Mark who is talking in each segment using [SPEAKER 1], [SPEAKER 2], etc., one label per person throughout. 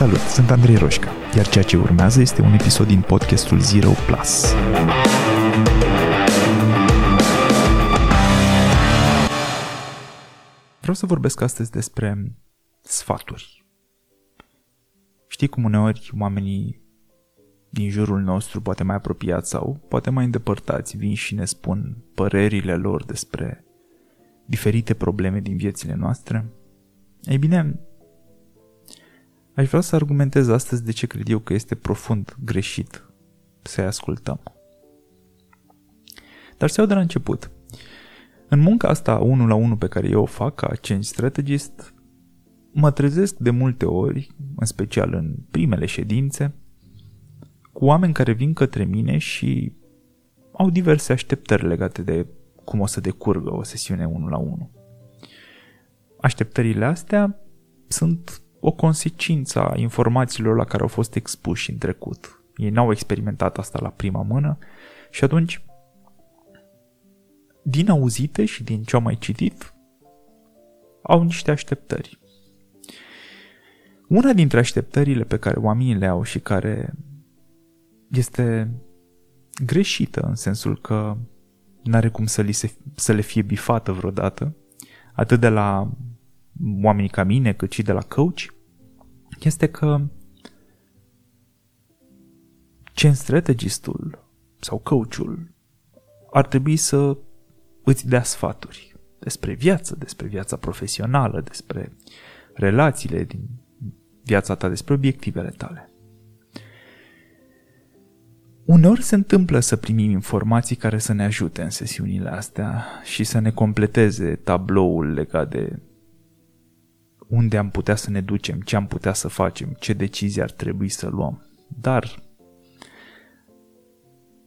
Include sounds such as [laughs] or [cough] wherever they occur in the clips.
[SPEAKER 1] Salut, sunt Andrei Roșca, iar ceea ce urmează este un episod din podcastul Zero Plus. Vreau să vorbesc astăzi despre sfaturi. Știi cum uneori oamenii din jurul nostru, poate mai apropiați sau poate mai îndepărtați, vin și ne spun părerile lor despre diferite probleme din viețile noastre? Ei bine, Aș vrea să argumentez astăzi de ce cred eu că este profund greșit să-i ascultăm. Dar să iau de la început. În munca asta 1 la 1 pe care eu o fac ca change strategist, mă trezesc de multe ori, în special în primele ședințe, cu oameni care vin către mine și au diverse așteptări legate de cum o să decurgă o sesiune 1 la 1. Așteptările astea sunt o consecință a informațiilor la care au fost expuși în trecut. Ei n-au experimentat asta la prima mână și atunci, din auzite și din ce au mai citit, au niște așteptări. Una dintre așteptările pe care oamenii le au și care este greșită în sensul că n-are cum să, li se, să le fie bifată vreodată, atât de la oamenii ca mine, cât și de la coach, este că chain strategistul sau coachul ar trebui să îți dea sfaturi despre viață, despre viața profesională, despre relațiile din viața ta, despre obiectivele tale. Uneori se întâmplă să primim informații care să ne ajute în sesiunile astea și să ne completeze tabloul legat de unde am putea să ne ducem, ce am putea să facem, ce decizii ar trebui să luăm. Dar,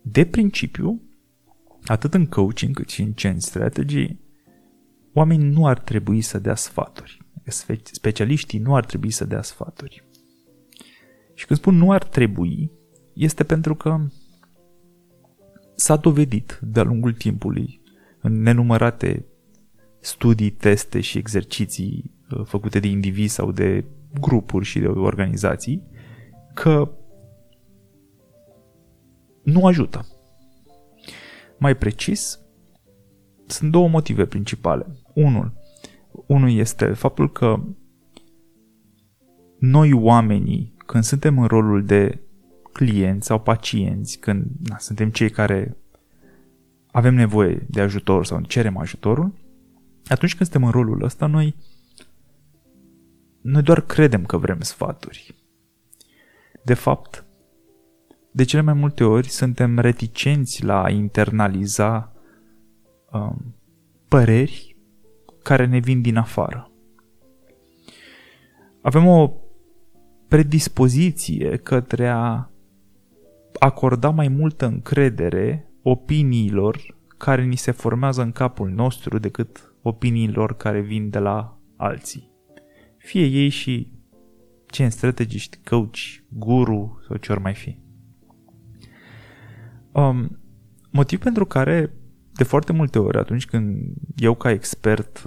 [SPEAKER 1] de principiu, atât în coaching cât și în change strategy, oamenii nu ar trebui să dea sfaturi. Specialiștii nu ar trebui să dea sfaturi. Și când spun nu ar trebui, este pentru că s-a dovedit de-a lungul timpului în nenumărate studii, teste și exerciții Uh, făcute de indivizi sau de grupuri și de organizații, că nu ajută. Mai precis, sunt două motive principale. Unul, unul este faptul că noi oamenii, când suntem în rolul de clienți sau pacienți, când na, suntem cei care avem nevoie de ajutor sau cerem ajutorul, atunci când suntem în rolul ăsta, noi noi doar credem că vrem sfaturi. De fapt, de cele mai multe ori suntem reticenți la a internaliza um, păreri care ne vin din afară. Avem o predispoziție către a acorda mai multă încredere opiniilor care ni se formează în capul nostru decât opiniilor care vin de la alții fie ei și ce strategiști, coach, guru sau ce ori mai fi. Um, motiv pentru care de foarte multe ori atunci când eu ca expert,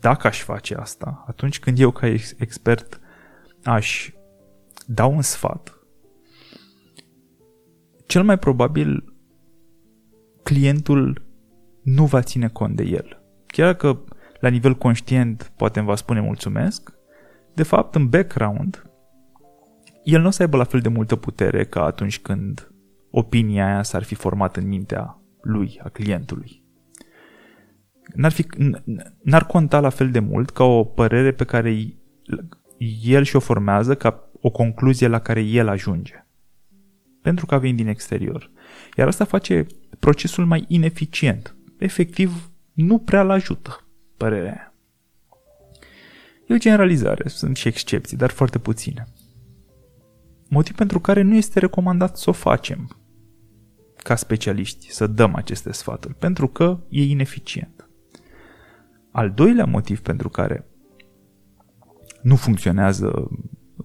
[SPEAKER 1] dacă aș face asta, atunci când eu ca expert aș da un sfat, cel mai probabil clientul nu va ține cont de el. Chiar că la nivel conștient poate îmi va spune mulțumesc, de fapt, în background, el nu o să aibă la fel de multă putere ca atunci când opinia aia s-ar fi format în mintea lui, a clientului. N-ar, fi, n-ar conta la fel de mult ca o părere pe care el și-o formează, ca o concluzie la care el ajunge. Pentru că a venit din exterior. Iar asta face procesul mai ineficient. Efectiv, nu prea-l ajută părerea aia. E o generalizare, sunt și excepții, dar foarte puține. Motiv pentru care nu este recomandat să o facem ca specialiști, să dăm aceste sfaturi, pentru că e ineficient. Al doilea motiv pentru care nu funcționează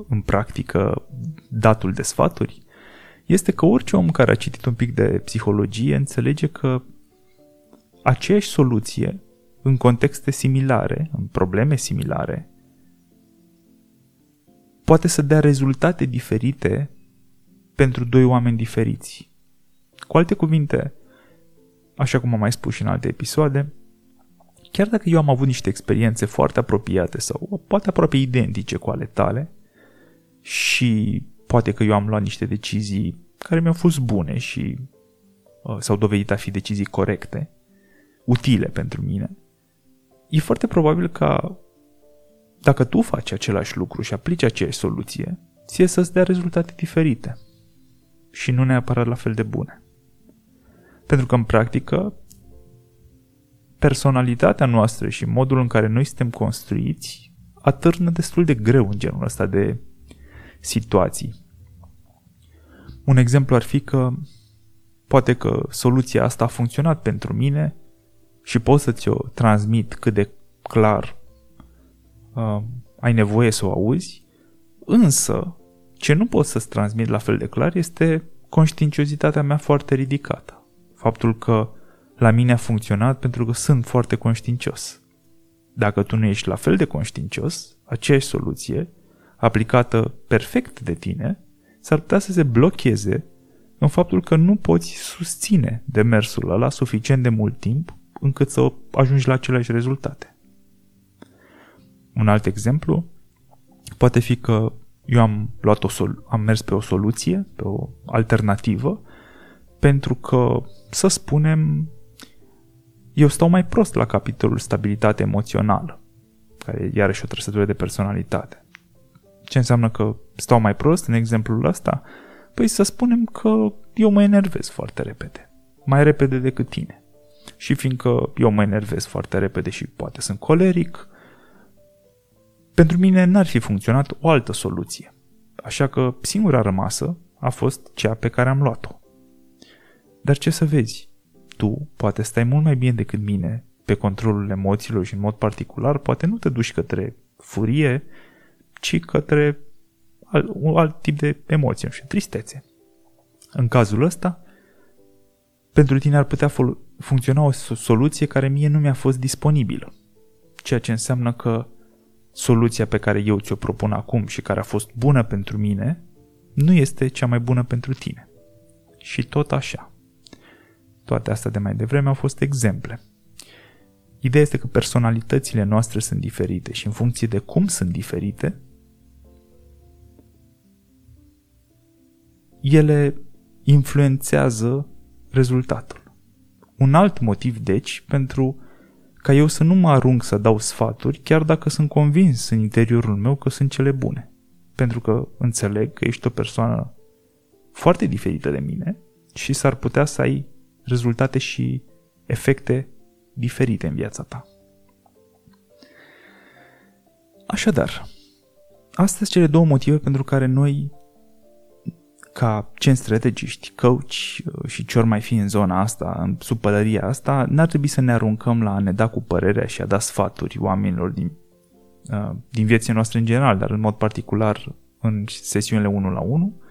[SPEAKER 1] în practică datul de sfaturi este că orice om care a citit un pic de psihologie înțelege că aceeași soluție în contexte similare, în probleme similare, poate să dea rezultate diferite pentru doi oameni diferiți. Cu alte cuvinte, așa cum am mai spus și în alte episoade, chiar dacă eu am avut niște experiențe foarte apropiate sau poate aproape identice cu ale tale și poate că eu am luat niște decizii care mi-au fost bune și uh, s-au dovedit a fi decizii corecte, utile pentru mine, e foarte probabil ca dacă tu faci același lucru și aplici aceeași soluție, ție să-ți dea rezultate diferite și nu neapărat la fel de bune. Pentru că, în practică, personalitatea noastră și modul în care noi suntem construiți atârnă destul de greu în genul ăsta de situații. Un exemplu ar fi că poate că soluția asta a funcționat pentru mine și pot să ți-o transmit cât de clar uh, ai nevoie să o auzi, însă ce nu pot să-ți transmit la fel de clar este conștiinciozitatea mea foarte ridicată. Faptul că la mine a funcționat pentru că sunt foarte conștiincios. Dacă tu nu ești la fel de conștiincios, aceeași soluție, aplicată perfect de tine, s-ar putea să se blocheze în faptul că nu poți susține demersul ăla suficient de mult timp încât să ajungi la aceleași rezultate. Un alt exemplu poate fi că eu am, luat o sol- am mers pe o soluție, pe o alternativă, pentru că, să spunem, eu stau mai prost la capitolul stabilitate emoțională, care e iarăși o trăsătură de personalitate. Ce înseamnă că stau mai prost în exemplul ăsta? Păi să spunem că eu mă enervez foarte repede. Mai repede decât tine. Și fiindcă eu mă enervez foarte repede și poate sunt coleric, pentru mine n-ar fi funcționat o altă soluție. Așa că singura rămasă a fost cea pe care am luat-o. Dar ce să vezi? Tu poate stai mult mai bine decât mine pe controlul emoțiilor și în mod particular poate nu te duci către furie, ci către alt, un alt tip de emoție, și tristețe. În cazul ăsta, pentru tine ar putea fol- funcționa o soluție care mie nu mi-a fost disponibilă. Ceea ce înseamnă că soluția pe care eu ți-o propun acum și care a fost bună pentru mine, nu este cea mai bună pentru tine. Și tot așa. Toate astea de mai devreme au fost exemple. Ideea este că personalitățile noastre sunt diferite și în funcție de cum sunt diferite, ele influențează rezultatul. Un alt motiv, deci, pentru ca eu să nu mă arunc să dau sfaturi, chiar dacă sunt convins în interiorul meu că sunt cele bune. Pentru că înțeleg că ești o persoană foarte diferită de mine și s-ar putea să ai rezultate și efecte diferite în viața ta. Așadar, astea sunt cele două motive pentru care noi ca cen strategiști, coach uh, și ce ori mai fi în zona asta, în sub pălăria asta, n-ar trebui să ne aruncăm la a ne da cu părerea și a da sfaturi oamenilor din, uh, din vieții noastre în general, dar în mod particular în sesiunile 1 la 1,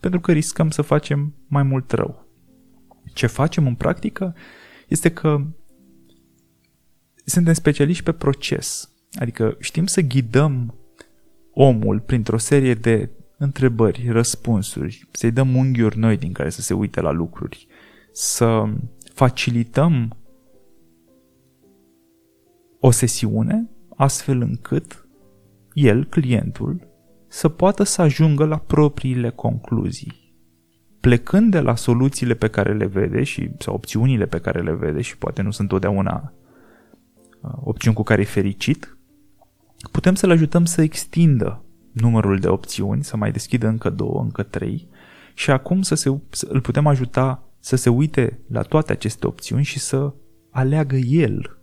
[SPEAKER 1] pentru că riscăm să facem mai mult rău. Ce facem în practică este că suntem specialiști pe proces, adică știm să ghidăm omul printr-o serie de întrebări, răspunsuri, să-i dăm unghiuri noi din care să se uite la lucruri, să facilităm o sesiune astfel încât el, clientul, să poată să ajungă la propriile concluzii. Plecând de la soluțiile pe care le vede și sau opțiunile pe care le vede și poate nu sunt totdeauna uh, opțiuni cu care e fericit, putem să-l ajutăm să extindă numărul de opțiuni, să mai deschidă încă două, încă trei și acum să, se, să îl putem ajuta să se uite la toate aceste opțiuni și să aleagă el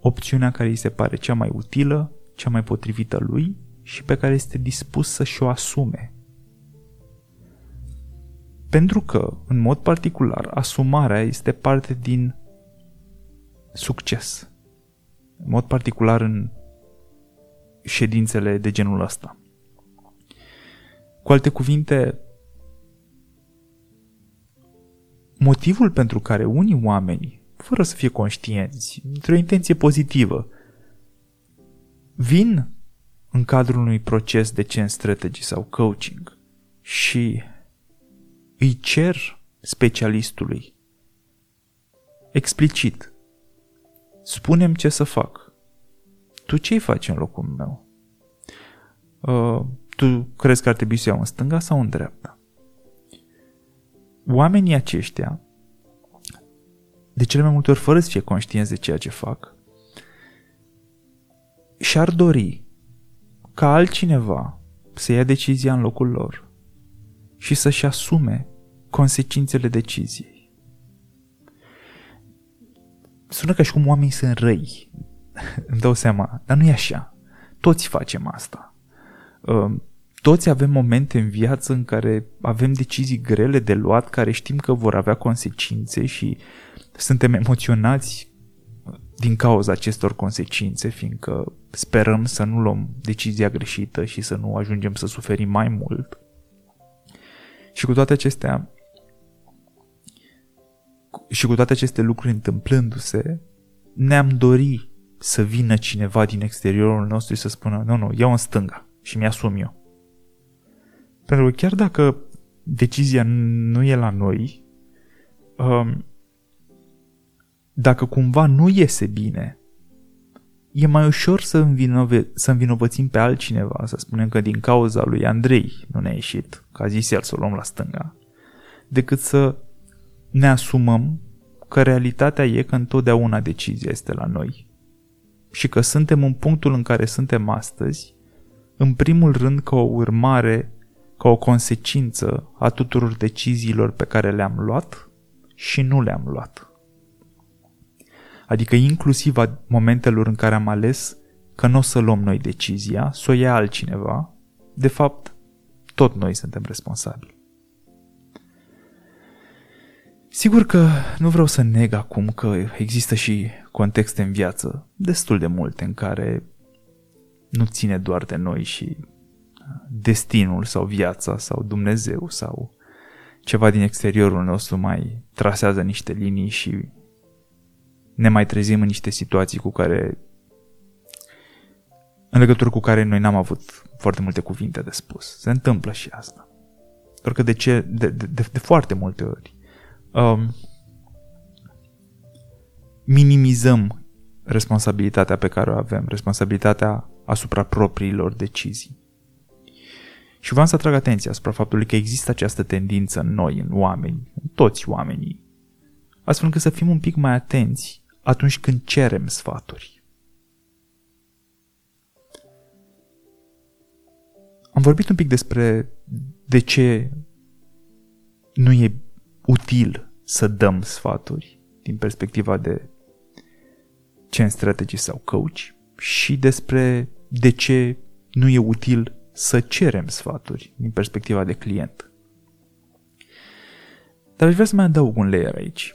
[SPEAKER 1] opțiunea care îi se pare cea mai utilă, cea mai potrivită lui și pe care este dispus să și-o asume. Pentru că, în mod particular, asumarea este parte din succes. În mod particular în ședințele de genul ăsta. Cu alte cuvinte, motivul pentru care unii oameni, fără să fie conștienți, într-o intenție pozitivă, vin în cadrul unui proces de change strategy sau coaching și îi cer specialistului explicit spunem ce să fac. Tu ce-i faci în locul meu? Uh, tu crezi că ar trebui să iau în stânga sau în dreapta? Oamenii aceștia, de cele mai multe ori fără să fie conștienți de ceea ce fac, și-ar dori ca altcineva să ia decizia în locul lor și să-și asume consecințele deciziei. Sună ca și cum oamenii sunt răi, [laughs] îmi dau seama, dar nu e așa. Toți facem asta. Um, toți avem momente în viață în care avem decizii grele de luat, care știm că vor avea consecințe și suntem emoționați din cauza acestor consecințe, fiindcă sperăm să nu luăm decizia greșită și să nu ajungem să suferim mai mult. Și cu toate acestea, și cu toate aceste lucruri întâmplându-se, ne-am dori să vină cineva din exteriorul nostru și să spună, nu, nu, iau în stânga și mi-asum eu. Pentru că chiar dacă decizia nu e la noi, um, dacă cumva nu iese bine, e mai ușor să, învinove- să învinovățim pe altcineva, să spunem că din cauza lui Andrei nu ne-a ieșit, că a zis el să o luăm la stânga, decât să ne asumăm că realitatea e că întotdeauna decizia este la noi și că suntem în punctul în care suntem astăzi, în primul rând ca o urmare, ca o consecință a tuturor deciziilor pe care le-am luat și nu le-am luat. Adică inclusiv a momentelor în care am ales că nu o să luăm noi decizia, să o ia altcineva, de fapt, tot noi suntem responsabili. Sigur că nu vreau să neg acum că există și contexte în viață destul de multe în care nu ține doar de noi și destinul sau viața sau Dumnezeu sau ceva din exteriorul nostru mai trasează niște linii și ne mai trezim în niște situații cu care în legătură cu care noi n-am avut foarte multe cuvinte de spus. Se întâmplă și asta. Doar că de, ce, de, de, de, de foarte multe ori um, minimizăm responsabilitatea pe care o avem, responsabilitatea asupra propriilor decizii. Și vreau să atrag atenția asupra faptului că există această tendință în noi, în oameni, în toți oamenii, astfel încât să fim un pic mai atenți atunci când cerem sfaturi. Am vorbit un pic despre de ce nu e util să dăm sfaturi din perspectiva de ce în strategy sau coach și despre de ce nu e util să cerem sfaturi din perspectiva de client. Dar aș vrea să mai adaug un layer aici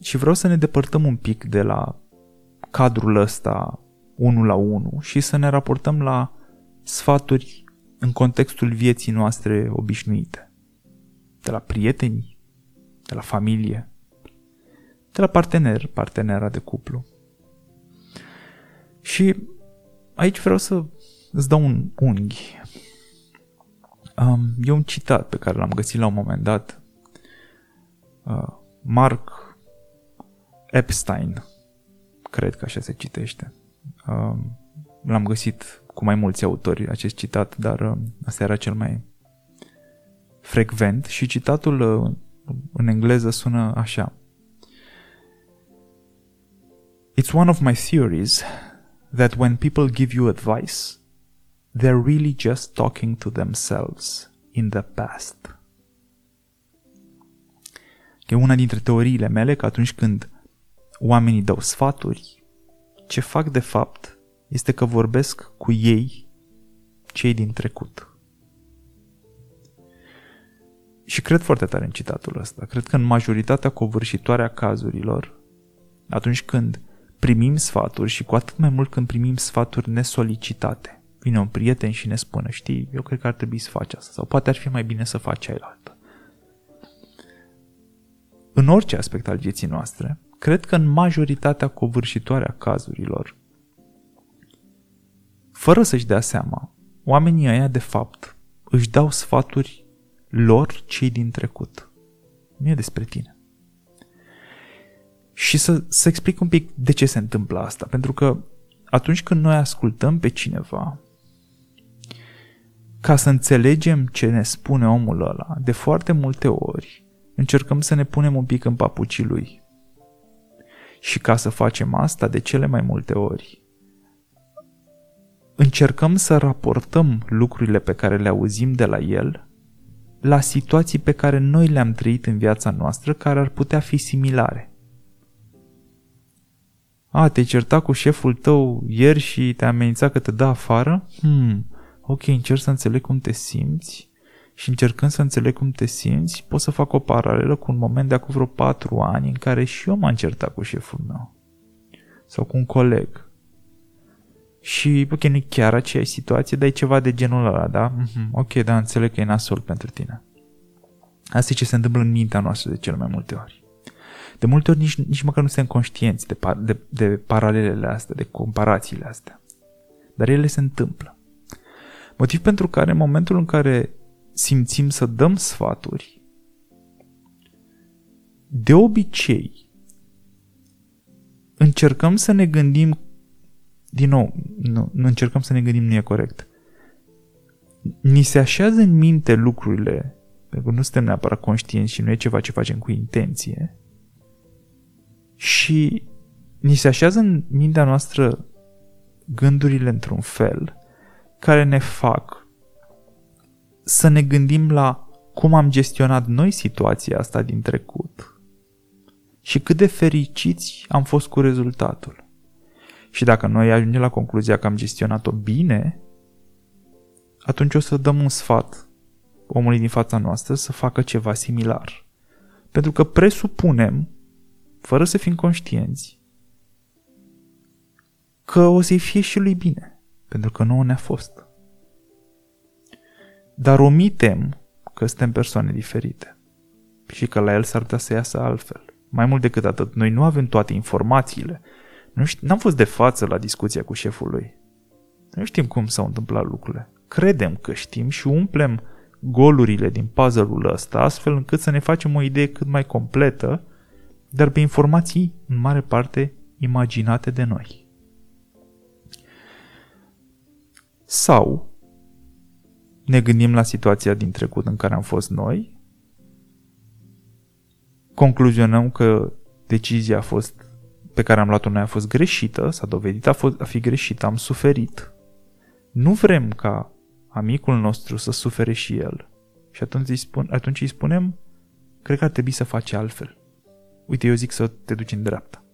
[SPEAKER 1] și vreau să ne depărtăm un pic de la cadrul ăsta 1 la 1 și să ne raportăm la sfaturi în contextul vieții noastre obișnuite. De la prieteni, de la familie, de la partener, partenera de cuplu. Și aici vreau să îți dau un unghi. Um, e un citat pe care l-am găsit la un moment dat. Uh, Mark Epstein, cred că așa se citește. Uh, l-am găsit cu mai mulți autori acest citat, dar uh, asta era cel mai frecvent și citatul uh, în engleză sună așa. It's one of my theories that when people give you advice, they're really just talking to themselves in the past. E una dintre teoriile mele că atunci când oamenii dau sfaturi, ce fac de fapt este că vorbesc cu ei, cei din trecut. Și cred foarte tare în citatul ăsta. Cred că în majoritatea covârșitoare a cazurilor, atunci când primim sfaturi și cu atât mai mult când primim sfaturi nesolicitate, vine un prieten și ne spune, știi, eu cred că ar trebui să faci asta sau poate ar fi mai bine să faci altă. În orice aspect al vieții noastre, cred că în majoritatea covârșitoare a cazurilor, fără să-și dea seama, oamenii ăia, de fapt, își dau sfaturi lor cei din trecut. Nu e despre tine. Și să, să explic un pic de ce se întâmplă asta. Pentru că atunci când noi ascultăm pe cineva, ca să înțelegem ce ne spune omul ăla, de foarte multe ori încercăm să ne punem un pic în papucii lui. Și ca să facem asta de cele mai multe ori, încercăm să raportăm lucrurile pe care le auzim de la el la situații pe care noi le-am trăit în viața noastră care ar putea fi similare. A, te-ai certat cu șeful tău ieri și te-a amenințat că te dă afară? Hmm, ok, încerc să înțeleg cum te simți și încercând să înțeleg cum te simți, pot să fac o paralelă cu un moment de acum vreo patru ani în care și eu m-am certat cu șeful meu. Sau cu un coleg. Și, ok, nu chiar aceeași situație, dar e ceva de genul ăla, da? Mm-hmm. Ok, da, înțeleg că e nasol pentru tine. Asta e ce se întâmplă în mintea noastră de cel mai multe ori. De multe ori nici, nici măcar nu suntem conștienți de, de, de paralelele astea, de comparațiile astea. Dar ele se întâmplă. Motiv pentru care în momentul în care simțim să dăm sfaturi, de obicei încercăm să ne gândim din nou, nu, nu încercăm să ne gândim, nu e corect. Ni se așează în minte lucrurile, pentru că nu suntem neapărat conștienți și nu e ceva ce facem cu intenție, și ni se așează în mintea noastră gândurile într-un fel care ne fac să ne gândim la cum am gestionat noi situația asta din trecut și cât de fericiți am fost cu rezultatul. Și dacă noi ajungem la concluzia că am gestionat-o bine, atunci o să dăm un sfat omului din fața noastră să facă ceva similar. Pentru că presupunem, fără să fim conștienți, că o să-i fie și lui bine, pentru că nouă ne-a fost. Dar omitem că suntem persoane diferite și că la el s-ar putea să iasă altfel. Mai mult decât atât, noi nu avem toate informațiile nu știu, n-am fost de față la discuția cu șeful lui. Nu știm cum s-au întâmplat lucrurile. Credem că știm și umplem golurile din puzzle-ul ăsta astfel încât să ne facem o idee cât mai completă, dar pe informații în mare parte imaginate de noi. Sau ne gândim la situația din trecut în care am fost noi, concluzionăm că decizia a fost pe care am luat-o noi a fost greșită, s-a dovedit a, fost, a fi greșită, am suferit. Nu vrem ca amicul nostru să sufere și el. Și atunci îi, spun, atunci îi spunem, cred că ar trebui să faci altfel. Uite, eu zic să te duci în dreapta.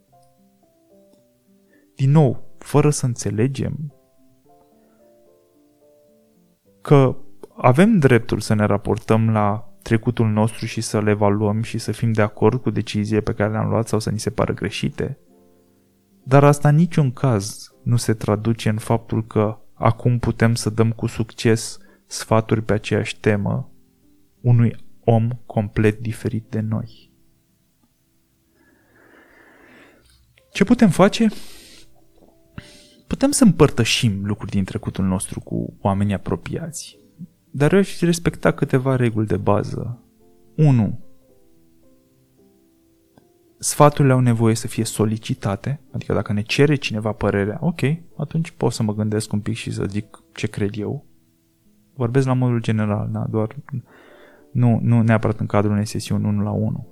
[SPEAKER 1] Din nou, fără să înțelegem că avem dreptul să ne raportăm la trecutul nostru și să le evaluăm și să fim de acord cu deciziile pe care le-am luat sau să ni se pară greșite, dar asta în niciun caz nu se traduce în faptul că acum putem să dăm cu succes sfaturi pe aceeași temă unui om complet diferit de noi. Ce putem face? Putem să împărtășim lucruri din trecutul nostru cu oamenii apropiați, dar eu aș respecta câteva reguli de bază. 1 sfaturile au nevoie să fie solicitate, adică dacă ne cere cineva părerea, ok, atunci pot să mă gândesc un pic și să zic ce cred eu. Vorbesc la modul general, da, doar nu, nu neapărat în cadrul unei sesiuni 1 la 1.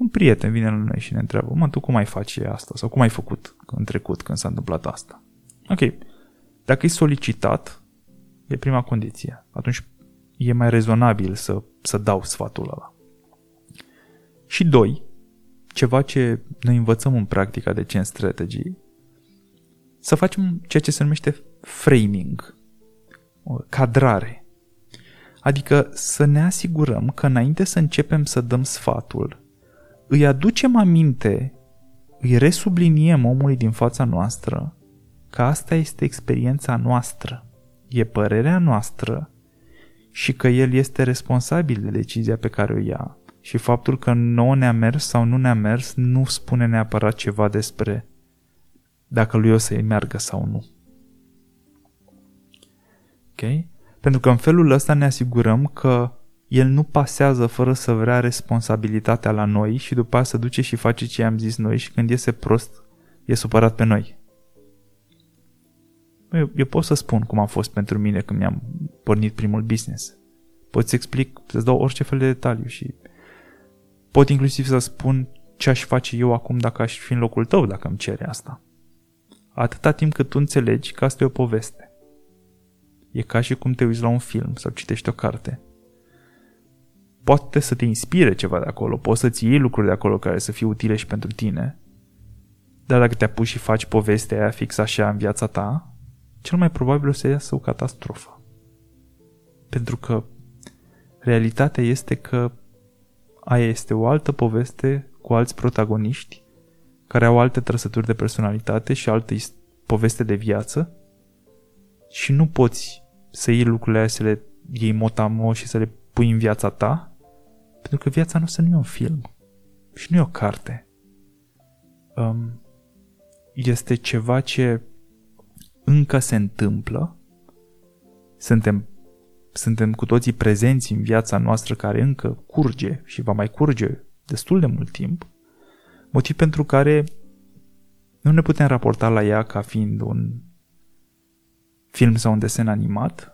[SPEAKER 1] Un prieten vine la noi și ne întreabă, mă, tu cum ai face asta? Sau cum ai făcut în trecut când s-a întâmplat asta? Ok, dacă e solicitat, e prima condiție. Atunci e mai rezonabil să, să dau sfatul ăla. Și doi, ceva ce noi învățăm în practica de Chain Strategy, să facem ceea ce se numește framing, o cadrare. Adică să ne asigurăm că înainte să începem să dăm sfatul, îi aducem aminte, îi resubliniem omului din fața noastră că asta este experiența noastră, e părerea noastră și că el este responsabil de decizia pe care o ia și faptul că nouă ne-a mers sau nu ne-a mers nu spune neapărat ceva despre dacă lui o să-i meargă sau nu. Ok? Pentru că în felul ăsta ne asigurăm că el nu pasează fără să vrea responsabilitatea la noi și după aceea se duce și face ce am zis noi și când iese prost, e supărat pe noi. Eu, eu pot să spun cum a fost pentru mine când mi-am pornit primul business. Pot să explic, să-ți dau orice fel de detaliu și pot inclusiv să spun ce aș face eu acum dacă aș fi în locul tău dacă îmi cere asta. Atâta timp cât tu înțelegi că asta e o poveste. E ca și cum te uiți la un film sau citești o carte. Poate să te inspire ceva de acolo, poți să-ți iei lucruri de acolo care să fie utile și pentru tine, dar dacă te apuci și faci povestea aia fix așa în viața ta, cel mai probabil o să iasă o catastrofă. Pentru că realitatea este că aia este o altă poveste cu alți protagoniști care au alte trăsături de personalitate și alte poveste de viață și nu poți să iei lucrurile astea, să le iei motamo și să le pui în viața ta, pentru că viața noastră nu e un film și nu e o carte. Um, este ceva ce încă se întâmplă, suntem, suntem cu toții prezenți în viața noastră care încă curge și va mai curge destul de mult timp, motiv pentru care nu ne putem raporta la ea ca fiind un film sau un desen animat,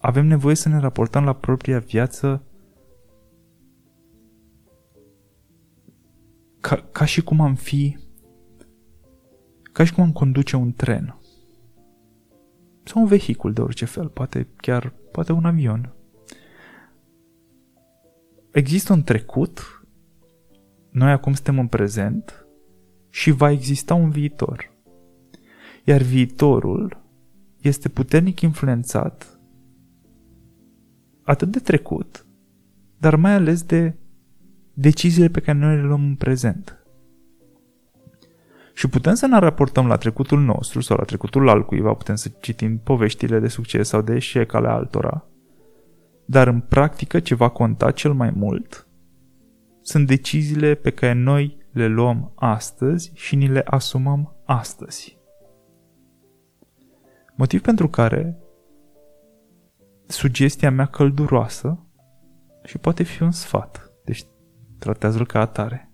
[SPEAKER 1] avem nevoie să ne raportăm la propria viață ca, ca și cum am fi ca și cum am conduce un tren sau un vehicul de orice fel, poate chiar poate un avion. Există un trecut, noi acum suntem în prezent și va exista un viitor. Iar viitorul este puternic influențat atât de trecut, dar mai ales de deciziile pe care noi le luăm în prezent. Și putem să ne raportăm la trecutul nostru sau la trecutul altcuiva, putem să citim poveștile de succes sau de eșec ale altora, dar în practică ce va conta cel mai mult sunt deciziile pe care noi le luăm astăzi și ni le asumăm astăzi. Motiv pentru care sugestia mea călduroasă și poate fi un sfat, deci tratează-l ca atare,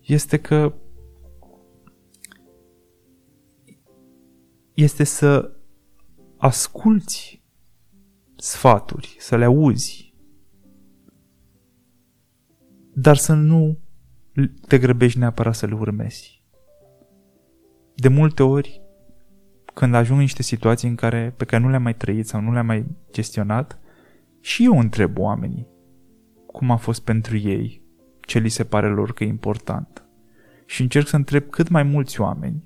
[SPEAKER 1] este că este să asculți sfaturi, să le auzi, dar să nu te grăbești neapărat să le urmezi. De multe ori, când ajung în niște situații în care, pe care nu le-am mai trăit sau nu le-am mai gestionat, și eu întreb oamenii cum a fost pentru ei, ce li se pare lor că e important. Și încerc să întreb cât mai mulți oameni.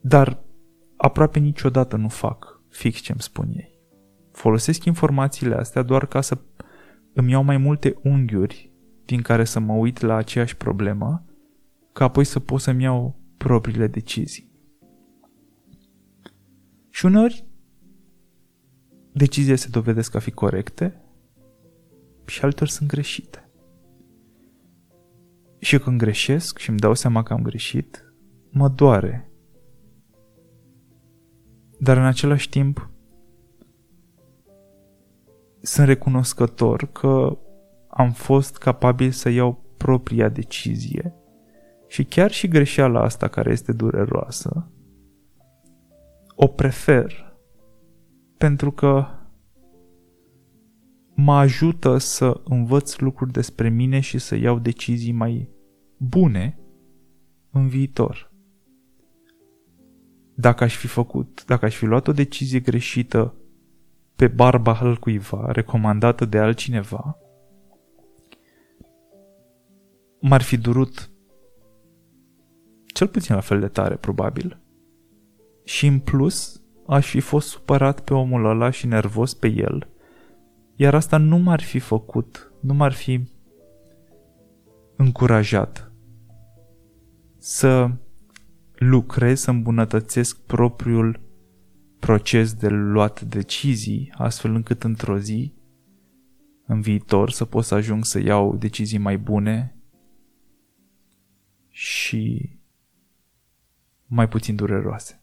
[SPEAKER 1] Dar aproape niciodată nu fac fix ce îmi spun ei. Folosesc informațiile astea doar ca să îmi iau mai multe unghiuri din care să mă uit la aceeași problemă, ca apoi să pot să-mi iau propriile decizii. Și uneori deciziile se dovedesc a fi corecte și alteori sunt greșite. Și când greșesc și îmi dau seama că am greșit, mă doare. Dar în același timp sunt recunoscător că am fost capabil să iau propria decizie și chiar și greșeala asta care este dureroasă, o prefer pentru că mă ajută să învăț lucruri despre mine și să iau decizii mai bune în viitor. Dacă aș fi făcut, dacă aș fi luat o decizie greșită pe barba al cuiva, recomandată de altcineva, m-ar fi durut cel puțin la fel de tare, probabil. Și în plus, aș fi fost supărat pe omul ăla și nervos pe el, iar asta nu m-ar fi făcut, nu m-ar fi încurajat să lucrez, să îmbunătățesc propriul proces de luat decizii, astfel încât într-o zi, în viitor, să pot să ajung să iau decizii mai bune și mai puțin dureroase.